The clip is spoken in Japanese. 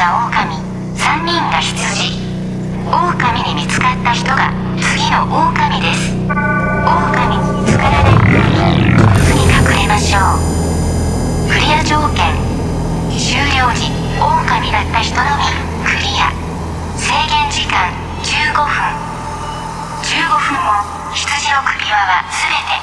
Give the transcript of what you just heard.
が狼3人が羊狼に見つかった人が次の狼です。狼に見つからないように隠れましょう。クリア条件。終了時。狼だった人のみクリア。制限時間15分。15分後羊の首輪は全て